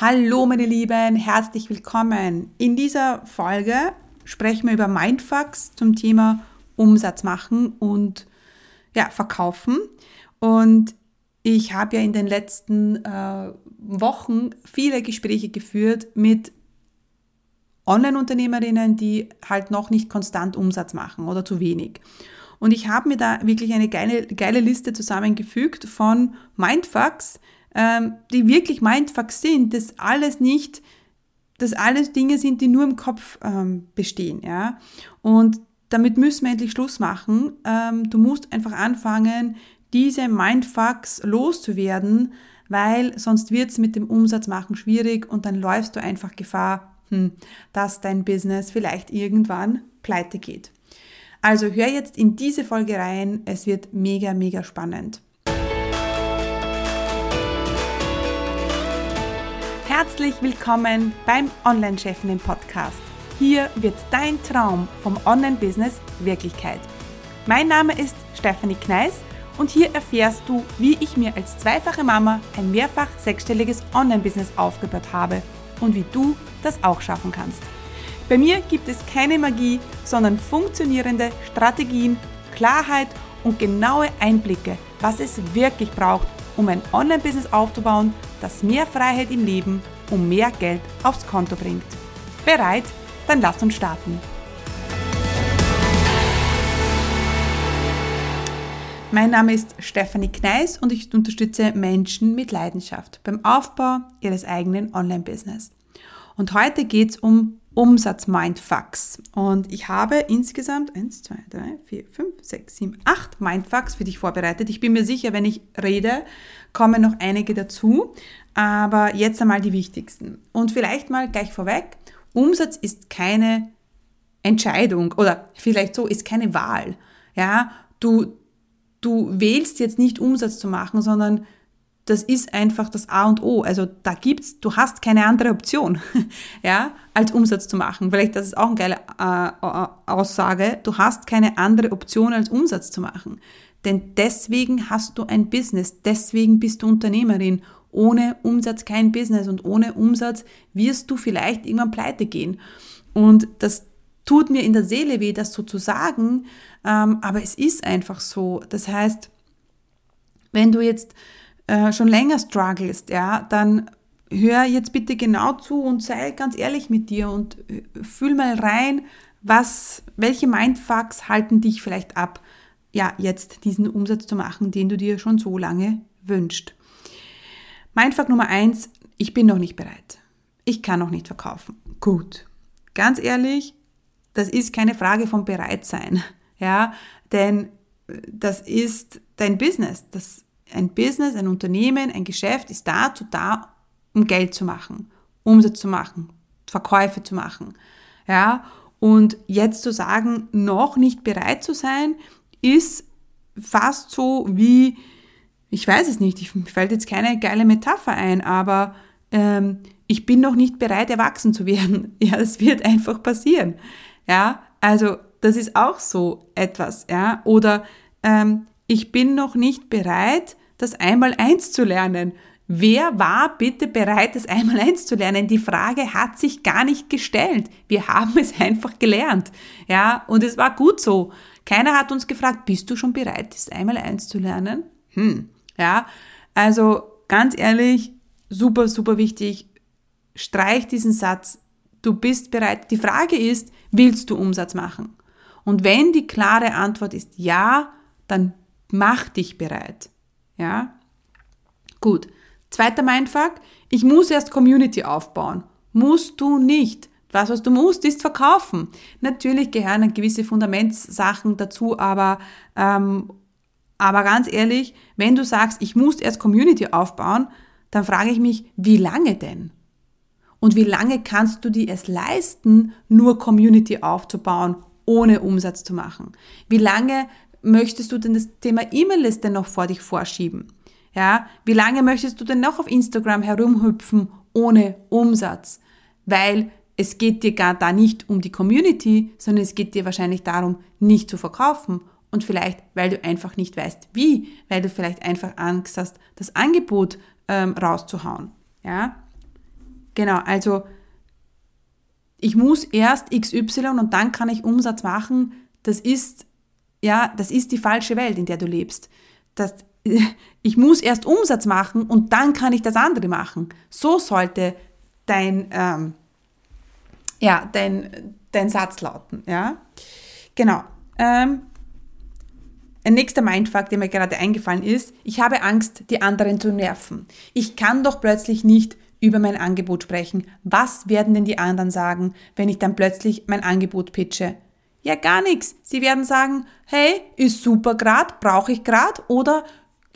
Hallo meine Lieben, herzlich willkommen. In dieser Folge sprechen wir über Mindfucks zum Thema Umsatz machen und ja, verkaufen. Und ich habe ja in den letzten äh, Wochen viele Gespräche geführt mit Online-Unternehmerinnen, die halt noch nicht konstant Umsatz machen oder zu wenig. Und ich habe mir da wirklich eine geile, geile Liste zusammengefügt von Mindfucks, ähm, die wirklich Mindfucks sind, dass alles nicht, dass alles Dinge sind, die nur im Kopf ähm, bestehen, ja. Und damit müssen wir endlich Schluss machen. Ähm, du musst einfach anfangen, diese Mindfucks loszuwerden, weil sonst wird es mit dem Umsatz machen schwierig und dann läufst du einfach Gefahr, hm, dass dein Business vielleicht irgendwann pleite geht. Also hör jetzt in diese Folge rein, es wird mega, mega spannend. Herzlich willkommen beim Online-Chefinnen Podcast. Hier wird dein Traum vom Online-Business Wirklichkeit. Mein Name ist Stephanie Kneis und hier erfährst du, wie ich mir als zweifache Mama ein mehrfach sechsstelliges Online-Business aufgebaut habe und wie du das auch schaffen kannst. Bei mir gibt es keine Magie, sondern funktionierende Strategien, Klarheit und genaue Einblicke, was es wirklich braucht, um ein Online-Business aufzubauen, das mehr Freiheit im Leben und mehr Geld aufs Konto bringt. Bereit? Dann lass uns starten. Mein Name ist Stefanie Kneis und ich unterstütze Menschen mit Leidenschaft beim Aufbau ihres eigenen Online-Business. Und heute geht es um Umsatz-Mindfucks. Und ich habe insgesamt 1, 2, 3, 4, 5, 6, 7, 8 Mindfucks für dich vorbereitet. Ich bin mir sicher, wenn ich rede, kommen noch einige dazu. Aber jetzt einmal die wichtigsten. Und vielleicht mal gleich vorweg, Umsatz ist keine Entscheidung oder vielleicht so, ist keine Wahl. Ja, du, du wählst jetzt nicht Umsatz zu machen, sondern das ist einfach das A und O. Also da gibt's, du hast keine andere Option, ja, als Umsatz zu machen. Vielleicht das ist auch eine geile äh, Aussage. Du hast keine andere Option als Umsatz zu machen. Denn deswegen hast du ein Business, deswegen bist du Unternehmerin. Ohne Umsatz kein Business und ohne Umsatz wirst du vielleicht irgendwann pleite gehen. Und das tut mir in der Seele weh, das so zu sagen, ähm, aber es ist einfach so. Das heißt, wenn du jetzt äh, schon länger strugglest, ja, dann hör jetzt bitte genau zu und sei ganz ehrlich mit dir und fühl mal rein, was, welche Mindfucks halten dich vielleicht ab, ja, jetzt diesen Umsatz zu machen, den du dir schon so lange wünschst. Mindfuck Nummer eins, ich bin noch nicht bereit. Ich kann noch nicht verkaufen. Gut. Ganz ehrlich, das ist keine Frage von Bereitsein. Ja, denn äh, das ist dein Business. Das ein Business, ein Unternehmen, ein Geschäft ist dazu da, um Geld zu machen, Umsatz zu machen, Verkäufe zu machen. Ja, und jetzt zu sagen, noch nicht bereit zu sein, ist fast so wie, ich weiß es nicht, ich, mir fällt jetzt keine geile Metapher ein, aber ähm, ich bin noch nicht bereit, erwachsen zu werden. Ja, das wird einfach passieren. Ja, also das ist auch so etwas. Ja, oder ähm, ich bin noch nicht bereit, das Einmaleins zu lernen. Wer war bitte bereit, das Einmaleins zu lernen? Die Frage hat sich gar nicht gestellt. Wir haben es einfach gelernt. Ja, und es war gut so. Keiner hat uns gefragt, bist du schon bereit, das Einmaleins zu lernen? Hm, ja, also ganz ehrlich, super, super wichtig. Streich diesen Satz. Du bist bereit. Die Frage ist, willst du Umsatz machen? Und wenn die klare Antwort ist ja, dann mach dich bereit. Ja? Gut. Zweiter Mindfuck. Ich muss erst Community aufbauen. Musst du nicht. Was, was du musst, ist verkaufen. Natürlich gehören gewisse Fundamentssachen dazu, aber, ähm, aber ganz ehrlich, wenn du sagst, ich muss erst Community aufbauen, dann frage ich mich, wie lange denn? Und wie lange kannst du dir es leisten, nur Community aufzubauen, ohne Umsatz zu machen? Wie lange möchtest du denn das Thema E-Mail-Liste noch vor dich vorschieben? Ja, wie lange möchtest du denn noch auf Instagram herumhüpfen ohne Umsatz? Weil es geht dir gar da nicht um die Community, sondern es geht dir wahrscheinlich darum, nicht zu verkaufen. Und vielleicht, weil du einfach nicht weißt, wie, weil du vielleicht einfach Angst hast, das Angebot ähm, rauszuhauen. Ja? Genau, also ich muss erst XY und dann kann ich Umsatz machen. Das ist, ja, das ist die falsche Welt, in der du lebst. Das, ich muss erst Umsatz machen und dann kann ich das andere machen. So sollte dein, ähm, ja, dein, dein Satz lauten, ja. Genau. Ähm, ein nächster Mindfuck, der mir gerade eingefallen ist, ich habe Angst, die anderen zu nerven. Ich kann doch plötzlich nicht über mein Angebot sprechen. Was werden denn die anderen sagen, wenn ich dann plötzlich mein Angebot pitche? Ja, gar nichts. Sie werden sagen, hey, ist super grad, brauche ich grad oder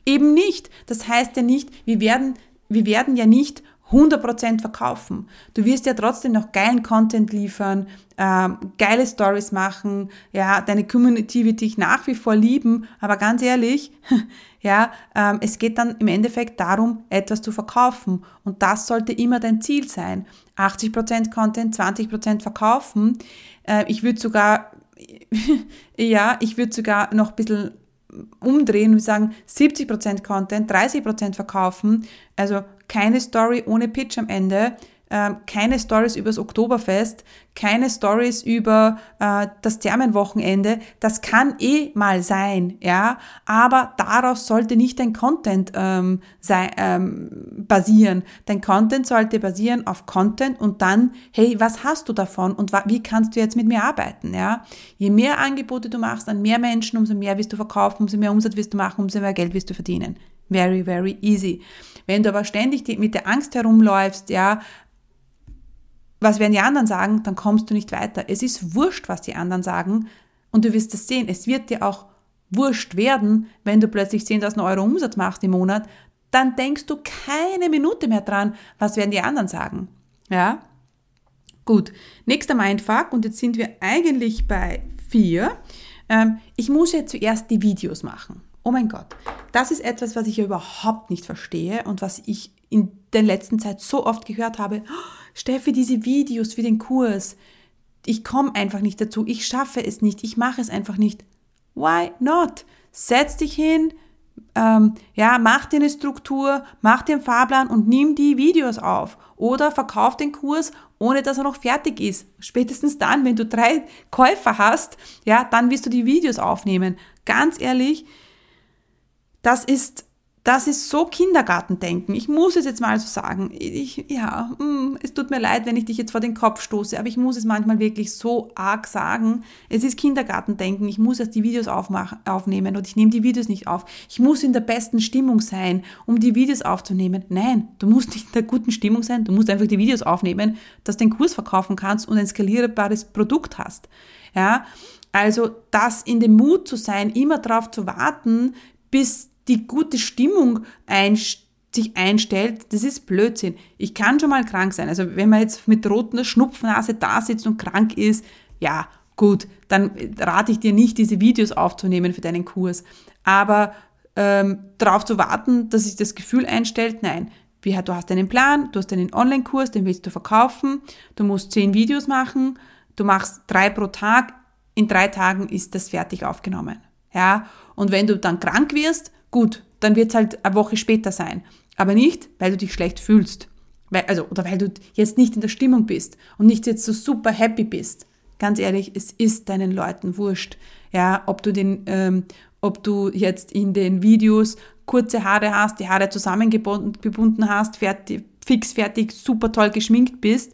eben nicht. Das heißt ja nicht, wir werden, wir werden ja nicht 100% verkaufen. Du wirst ja trotzdem noch geilen Content liefern, äh, geile Stories machen, ja, deine Community wird dich nach wie vor lieben, aber ganz ehrlich, ja, ähm, es geht dann im Endeffekt darum, etwas zu verkaufen und das sollte immer dein Ziel sein. 80% Content, 20% verkaufen. Äh, ich würde sogar, ja, ich würde sogar noch ein bisschen umdrehen und sagen 70% Content, 30% verkaufen, also keine Story ohne Pitch am Ende, äh, keine Stories übers Oktoberfest, keine Stories über äh, das Thermenwochenende. Das kann eh mal sein, ja, aber daraus sollte nicht dein Content ähm, sei, ähm, basieren. Dein Content sollte basieren auf Content und dann, hey, was hast du davon und wie kannst du jetzt mit mir arbeiten, ja? Je mehr Angebote du machst an mehr Menschen, umso mehr wirst du verkaufen, umso mehr Umsatz wirst du machen, umso mehr Geld wirst du verdienen. Very, very easy. Wenn du aber ständig mit der Angst herumläufst, ja, was werden die anderen sagen, dann kommst du nicht weiter. Es ist wurscht, was die anderen sagen und du wirst das sehen. Es wird dir auch wurscht werden, wenn du plötzlich 10.000 Euro Umsatz machst im Monat, dann denkst du keine Minute mehr dran, was werden die anderen sagen. Ja? Gut, nächster Mindfuck und jetzt sind wir eigentlich bei vier. Ähm, ich muss ja zuerst die Videos machen. Oh mein Gott, das ist etwas, was ich ja überhaupt nicht verstehe und was ich in der letzten Zeit so oft gehört habe. Oh, Steffi, diese Videos für den Kurs, ich komme einfach nicht dazu, ich schaffe es nicht, ich mache es einfach nicht. Why not? Setz dich hin, ähm, ja, mach dir eine Struktur, mach dir einen Fahrplan und nimm die Videos auf. Oder verkauf den Kurs, ohne dass er noch fertig ist. Spätestens dann, wenn du drei Käufer hast, ja, dann wirst du die Videos aufnehmen. Ganz ehrlich, das ist das ist so Kindergartendenken. Ich muss es jetzt mal so sagen. Ich, ja, mm, es tut mir leid, wenn ich dich jetzt vor den Kopf stoße, aber ich muss es manchmal wirklich so arg sagen. Es ist Kindergartendenken. Ich muss erst die Videos aufnehmen und ich nehme die Videos nicht auf. Ich muss in der besten Stimmung sein, um die Videos aufzunehmen. Nein, du musst nicht in der guten Stimmung sein. Du musst einfach die Videos aufnehmen, dass du den Kurs verkaufen kannst und ein skalierbares Produkt hast. Ja, also das in dem Mut zu sein, immer darauf zu warten, bis die gute Stimmung einstellt, sich einstellt, das ist Blödsinn. Ich kann schon mal krank sein. Also wenn man jetzt mit roter Schnupfnase da sitzt und krank ist, ja, gut, dann rate ich dir nicht, diese Videos aufzunehmen für deinen Kurs. Aber ähm, darauf zu warten, dass sich das Gefühl einstellt, nein. Du hast einen Plan, du hast einen Online-Kurs, den willst du verkaufen, du musst zehn Videos machen, du machst drei pro Tag, in drei Tagen ist das fertig aufgenommen. Ja, und wenn du dann krank wirst, Gut, dann wird es halt eine Woche später sein. Aber nicht, weil du dich schlecht fühlst. Weil, also, oder weil du jetzt nicht in der Stimmung bist und nicht jetzt so super happy bist. Ganz ehrlich, es ist deinen Leuten wurscht. Ja, ob du den, ähm, ob du jetzt in den Videos kurze Haare hast, die Haare zusammengebunden hast, fertig, fix fertig, super toll geschminkt bist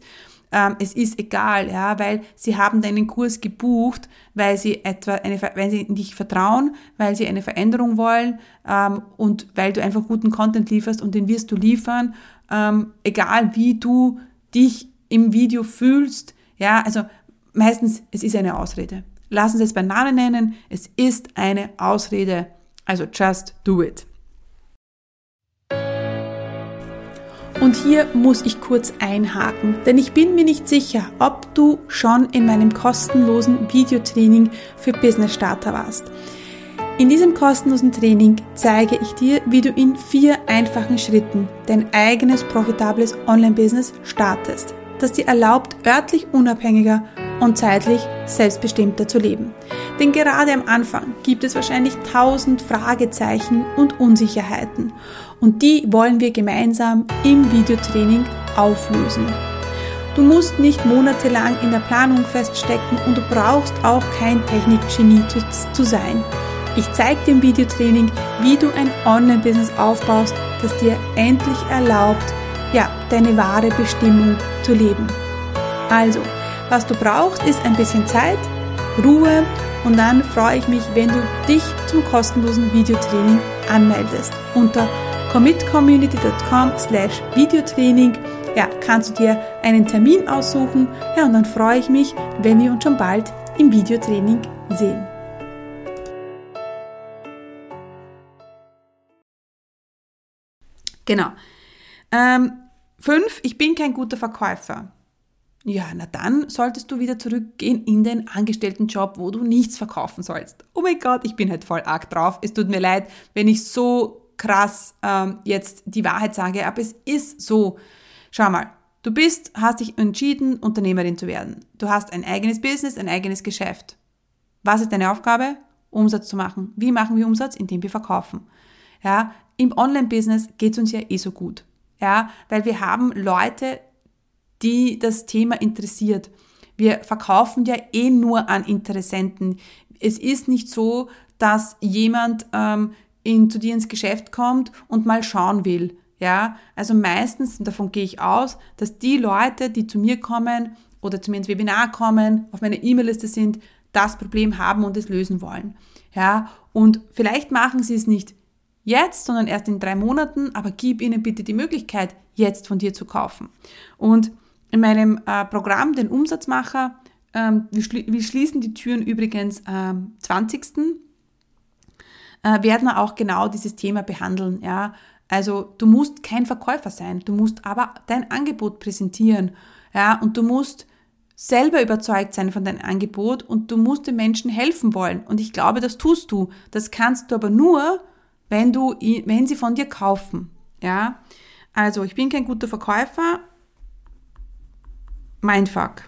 ähm, es ist egal, ja, weil sie haben deinen Kurs gebucht, weil sie etwa eine, weil sie in dich vertrauen, weil sie eine Veränderung wollen ähm, und weil du einfach guten Content lieferst und den wirst du liefern, ähm, egal wie du dich im Video fühlst, ja, also meistens, es ist eine Ausrede. Lassen Sie es Namen nennen, es ist eine Ausrede. Also just do it. Und hier muss ich kurz einhaken, denn ich bin mir nicht sicher, ob du schon in meinem kostenlosen Videotraining für Business Starter warst. In diesem kostenlosen Training zeige ich dir, wie du in vier einfachen Schritten dein eigenes profitables Online-Business startest, das dir erlaubt, örtlich unabhängiger und zeitlich selbstbestimmter zu leben. Denn gerade am Anfang gibt es wahrscheinlich tausend Fragezeichen und Unsicherheiten und die wollen wir gemeinsam im Videotraining auflösen. Du musst nicht monatelang in der Planung feststecken und du brauchst auch kein Technikgenie zu, sein. Ich zeige dir im Videotraining, wie du ein Online-Business aufbaust, das dir endlich erlaubt, ja, deine wahre Bestimmung zu leben. Also, was du brauchst, ist ein bisschen Zeit, Ruhe und dann freue ich mich, wenn du dich zum kostenlosen Videotraining anmeldest. Unter commitcommunity.com slash Videotraining ja, kannst du dir einen Termin aussuchen. Ja, und dann freue ich mich, wenn wir uns schon bald im Videotraining sehen. Genau. Ähm, fünf, ich bin kein guter Verkäufer. Ja, na dann solltest du wieder zurückgehen in den Angestelltenjob, wo du nichts verkaufen sollst. Oh mein Gott, ich bin halt voll arg drauf. Es tut mir leid, wenn ich so krass ähm, jetzt die Wahrheit sage, aber es ist so. Schau mal, du bist, hast dich entschieden, Unternehmerin zu werden. Du hast ein eigenes Business, ein eigenes Geschäft. Was ist deine Aufgabe? Umsatz zu machen. Wie machen wir Umsatz? Indem wir verkaufen. Ja, im Online-Business geht es uns ja eh so gut. Ja, weil wir haben Leute, die das Thema interessiert. Wir verkaufen ja eh nur an Interessenten. Es ist nicht so, dass jemand ähm, in, zu dir ins Geschäft kommt und mal schauen will. Ja, also meistens, davon gehe ich aus, dass die Leute, die zu mir kommen oder zu mir ins Webinar kommen, auf meiner E-Mail-Liste sind, das Problem haben und es lösen wollen. Ja, und vielleicht machen sie es nicht jetzt, sondern erst in drei Monaten, aber gib ihnen bitte die Möglichkeit, jetzt von dir zu kaufen. Und in meinem äh, Programm, den Umsatzmacher, ähm, wir, schli wir, schließen die Türen übrigens am 20. Äh, werden auch genau dieses Thema behandeln. Ja? Also du musst kein Verkäufer sein, du musst aber dein Angebot präsentieren. Ja? Und du musst selber überzeugt sein von deinem Angebot und du musst den Menschen helfen wollen. Und ich glaube, das tust du. Das kannst du aber nur, wenn, du, wenn sie von dir kaufen. Ja? Also ich bin kein guter Verkäufer, Mindfuck.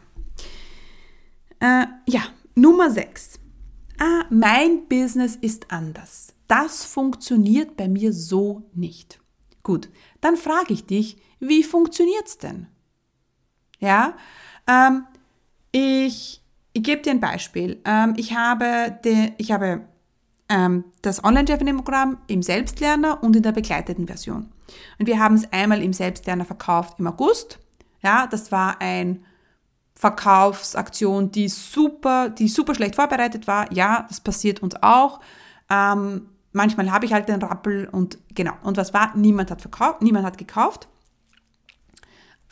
Äh, ja, Nummer 6. Ah, mein Business ist anders. Das funktioniert bei mir so nicht. Gut, dann frage ich dich, wie funktioniert's denn? Ja, ähm, ich, ich gebe dir ein Beispiel. Ähm, ich habe, de, ich habe ähm, das Online-Chefin-Programm im Selbstlerner und in der begleiteten Version. Und wir haben es einmal im Selbstlerner verkauft im August. Ja, das war ein Verkaufsaktion, die super, die super schlecht vorbereitet war. Ja, das passiert uns auch. Ähm, manchmal habe ich halt den Rappel und genau. Und was war? Niemand hat verkauft, niemand hat gekauft.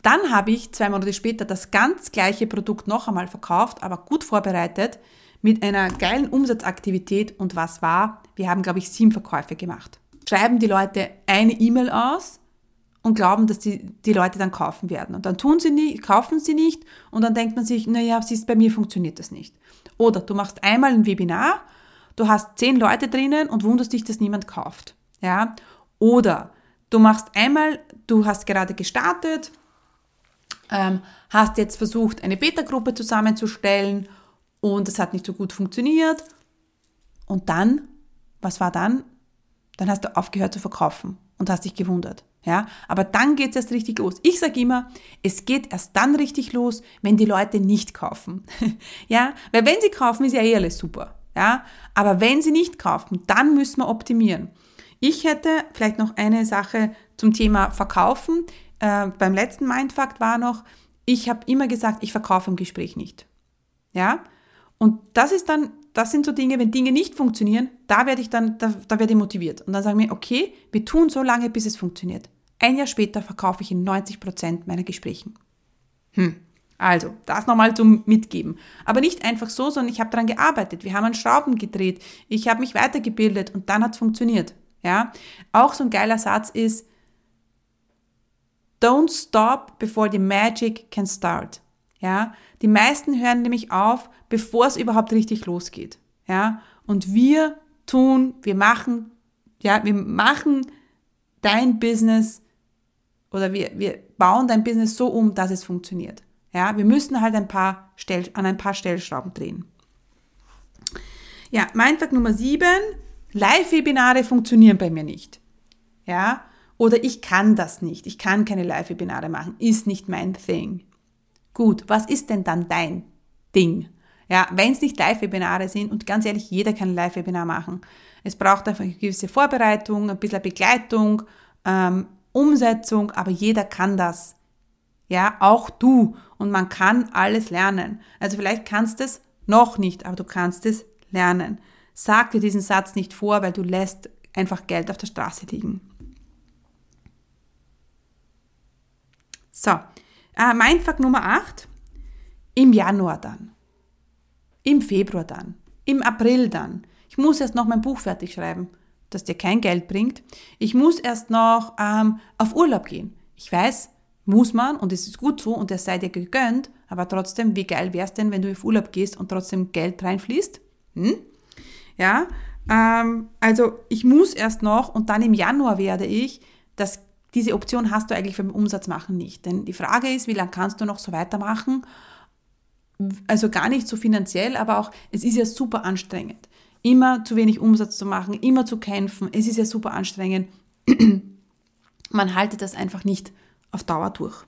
Dann habe ich zwei Monate später das ganz gleiche Produkt noch einmal verkauft, aber gut vorbereitet mit einer geilen Umsatzaktivität. Und was war? Wir haben, glaube ich, sieben Verkäufe gemacht. Schreiben die Leute eine E-Mail aus und glauben, dass die, die Leute dann kaufen werden. Und dann tun sie nicht, kaufen sie nicht und dann denkt man sich, naja, siehst, bei mir funktioniert das nicht. Oder du machst einmal ein Webinar, du hast zehn Leute drinnen und wunderst dich, dass niemand kauft. Ja? Oder du machst einmal, du hast gerade gestartet, ähm, hast jetzt versucht, eine Beta-Gruppe zusammenzustellen und es hat nicht so gut funktioniert. Und dann, was war dann? Dann hast du aufgehört zu verkaufen und hast dich gewundert. Ja, aber dann geht es erst richtig los. Ich sage immer, es geht erst dann richtig los, wenn die Leute nicht kaufen. ja, weil wenn sie kaufen, ist ja eh alles super. Ja, aber wenn sie nicht kaufen, dann müssen wir optimieren. Ich hätte vielleicht noch eine Sache zum Thema Verkaufen. Äh, beim letzten Mindfuck war noch, ich habe immer gesagt, ich verkaufe im Gespräch nicht. Ja, und das ist dann, das sind so Dinge, wenn Dinge nicht funktionieren, da werde ich dann, da, da werde ich motiviert. Und dann sagen wir, okay, wir tun so lange, bis es funktioniert. Ein Jahr später verkaufe ich in 90 Prozent meiner Gesprächen. Hm. Also, das nochmal zum Mitgeben. Aber nicht einfach so, sondern ich habe daran gearbeitet. Wir haben an Schrauben gedreht. Ich habe mich weitergebildet und dann hat es funktioniert. Ja? Auch so ein geiler Satz ist, Don't stop before the magic can start. Ja? Die meisten hören nämlich auf, bevor es überhaupt richtig losgeht. Ja? Und wir tun, wir machen, ja, wir machen dein Business oder wir, wir bauen dein Business so um, dass es funktioniert. Ja, wir müssen halt ein paar Stell, an ein paar Stellschrauben drehen. Ja, Mindfuck Nummer 7, Live-Webinare funktionieren bei mir nicht. Ja, Oder ich kann das nicht. Ich kann keine Live-Webinare machen. Ist nicht mein Thing. Gut, was ist denn dann dein Ding? Ja, wenn es nicht Live-Webinare sind und ganz ehrlich, jeder kann ein Live-Webinar machen. Es braucht einfach eine gewisse Vorbereitung, ein bisschen Begleitung, ähm, Umsetzung, aber jeder kann das. Ja, auch du. Und man kann alles lernen. Also vielleicht kannst du es noch nicht, aber du kannst es lernen. Sag dir diesen Satz nicht vor, weil du lässt einfach Geld auf der Straße liegen. So, äh, Mindfuck Nummer 8. Im Januar dann. Im Februar dann. Im April dann. Ich muss erst noch mein Buch fertig schreiben, das dir kein Geld bringt. Ich muss erst noch ähm, auf Urlaub gehen. Ich weiß, muss man und es ist gut so und es sei dir gegönnt, aber trotzdem, wie geil wäre es denn, wenn du auf Urlaub gehst und trotzdem Geld reinfließt? Hm? Ja, ähm, also ich muss erst noch und dann im Januar werde ich, das, diese Option hast du eigentlich beim Umsatz machen nicht. Denn die Frage ist, wie lange kannst du noch so weitermachen? Also gar nicht so finanziell, aber auch, es ist ja super anstrengend. Immer zu wenig Umsatz zu machen, immer zu kämpfen, es ist ja super anstrengend. Man haltet das einfach nicht auf Dauer durch.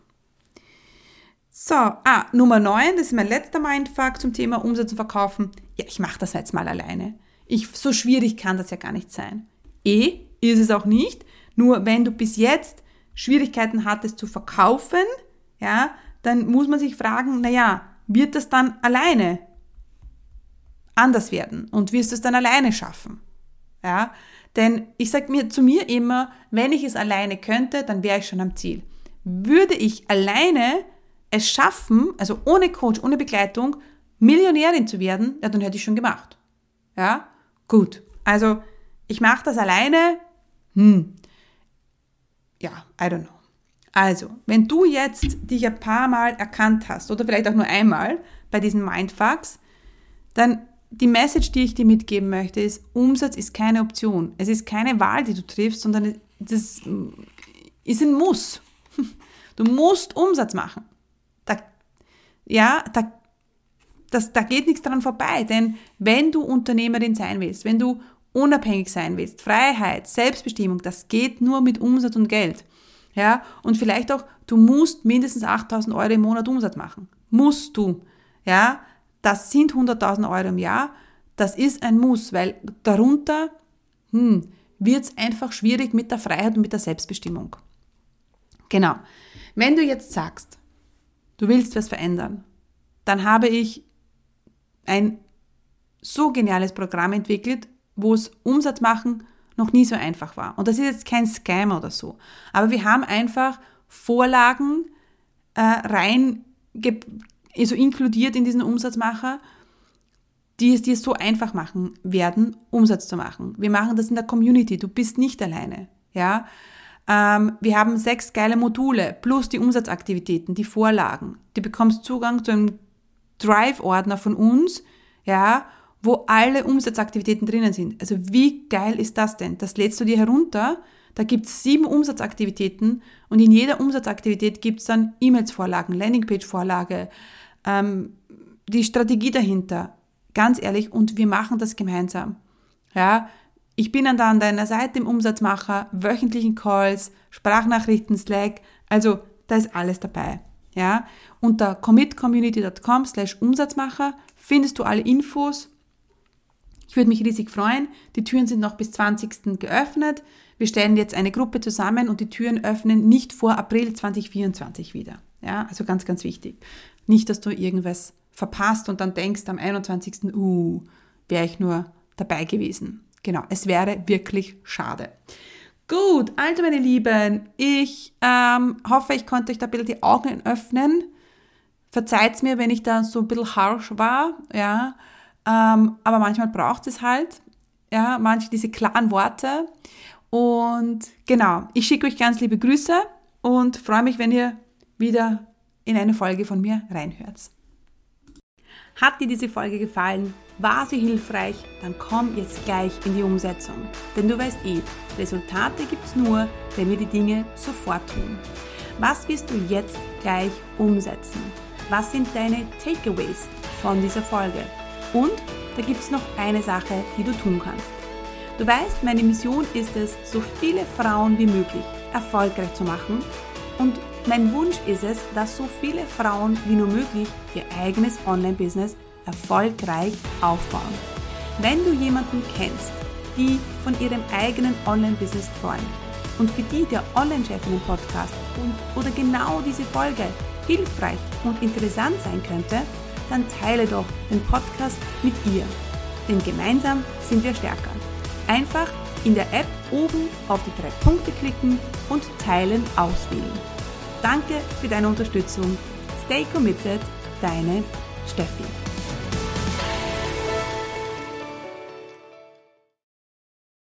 So, ah, Nummer 9, das ist mein letzter Mindfuck zum Thema Umsatz und Verkaufen. Ja, ich mache das jetzt mal alleine. Ich, so schwierig kann das ja gar nicht sein. Eh, ist es auch nicht. Nur wenn du bis jetzt Schwierigkeiten hattest zu verkaufen, ja, dann muss man sich fragen, naja, wird das dann alleine anders werden und wirst es dann alleine schaffen? Ja, denn ich sage mir zu mir immer, wenn ich es alleine könnte, dann wäre ich schon am Ziel. Würde ich alleine es schaffen, also ohne Coach, ohne Begleitung, Millionärin zu werden, ja, dann hätte ich schon gemacht. Ja, gut. Also ich mache das alleine. Hm. Ja, I don't know. Also, wenn du jetzt dich ein paar Mal erkannt hast oder vielleicht auch nur einmal bei diesen Mindfucks, dann die Message, die ich dir mitgeben möchte, ist, Umsatz ist keine Option. Es ist keine Wahl, die du triffst, sondern das ist ein Muss. Du musst Umsatz machen. Da, ja, da, das, da geht nichts dran vorbei, denn wenn du Unternehmerin sein willst, wenn du unabhängig sein willst, Freiheit, Selbstbestimmung, das geht nur mit Umsatz und Geld. Ja, und vielleicht auch, du musst mindestens 8000 Euro im Monat Umsatz machen. Musst du. Ja, das sind 100.000 Euro im Jahr. Das ist ein Muss, weil darunter hm, wird es einfach schwierig mit der Freiheit und mit der Selbstbestimmung. Genau. Wenn du jetzt sagst, du willst was verändern, dann habe ich ein so geniales Programm entwickelt, wo es Umsatz machen noch nie so einfach war. Und das ist jetzt kein Scam oder so. Aber wir haben einfach Vorlagen äh, rein also inkludiert in diesen Umsatzmacher, die es dir so einfach machen werden, Umsatz zu machen. Wir machen das in der Community. Du bist nicht alleine. Ja, ähm, wir haben sechs geile Module plus die Umsatzaktivitäten, die Vorlagen. Du bekommst Zugang zu einem Drive-Ordner von uns, ja, wo alle Umsatzaktivitäten drinnen sind. Also wie geil ist das denn? Das lädst du dir herunter, da gibt es sieben Umsatzaktivitäten und in jeder Umsatzaktivität gibt es dann E-Mails-Vorlagen, Landingpage-Vorlage, ähm, die Strategie dahinter. Ganz ehrlich, und wir machen das gemeinsam. Ja, ich bin dann da an deiner Seite im Umsatzmacher, wöchentlichen Calls, Sprachnachrichten, Slack, also da ist alles dabei. Ja, unter commitcommunity.com slash Umsatzmacher findest du alle Infos. Ich würde mich riesig freuen. Die Türen sind noch bis 20. geöffnet. Wir stellen jetzt eine Gruppe zusammen und die Türen öffnen nicht vor April 2024 wieder. Ja, also ganz, ganz wichtig. Nicht, dass du irgendwas verpasst und dann denkst am 21. Uh, wäre ich nur dabei gewesen. Genau, es wäre wirklich schade. Gut, also meine Lieben, ich ähm, hoffe, ich konnte euch da ein bisschen die Augen öffnen. Verzeiht mir, wenn ich da so ein bisschen harsh war, ja. Ähm, aber manchmal braucht es halt, ja, manche diese klaren Worte. Und genau, ich schicke euch ganz liebe Grüße und freue mich, wenn ihr wieder in eine Folge von mir reinhört. Hat dir diese Folge gefallen? War sie hilfreich? Dann komm jetzt gleich in die Umsetzung. Denn du weißt eh, Resultate gibt es nur, wenn wir die Dinge sofort tun. Was wirst du jetzt gleich umsetzen? Was sind deine Takeaways von dieser Folge? Und da gibt es noch eine Sache, die du tun kannst. Du weißt, meine Mission ist es, so viele Frauen wie möglich erfolgreich zu machen. Und mein Wunsch ist es, dass so viele Frauen wie nur möglich ihr eigenes Online-Business erfolgreich aufbauen. Wenn du jemanden kennst, die von ihrem eigenen Online-Business träumt und für die der Online-Chefinnen-Podcast oder genau diese Folge hilfreich und interessant sein könnte, dann teile doch den Podcast mit ihr. Denn gemeinsam sind wir stärker. Einfach in der App oben auf die drei Punkte klicken und Teilen auswählen. Danke für deine Unterstützung. Stay committed, deine Steffi.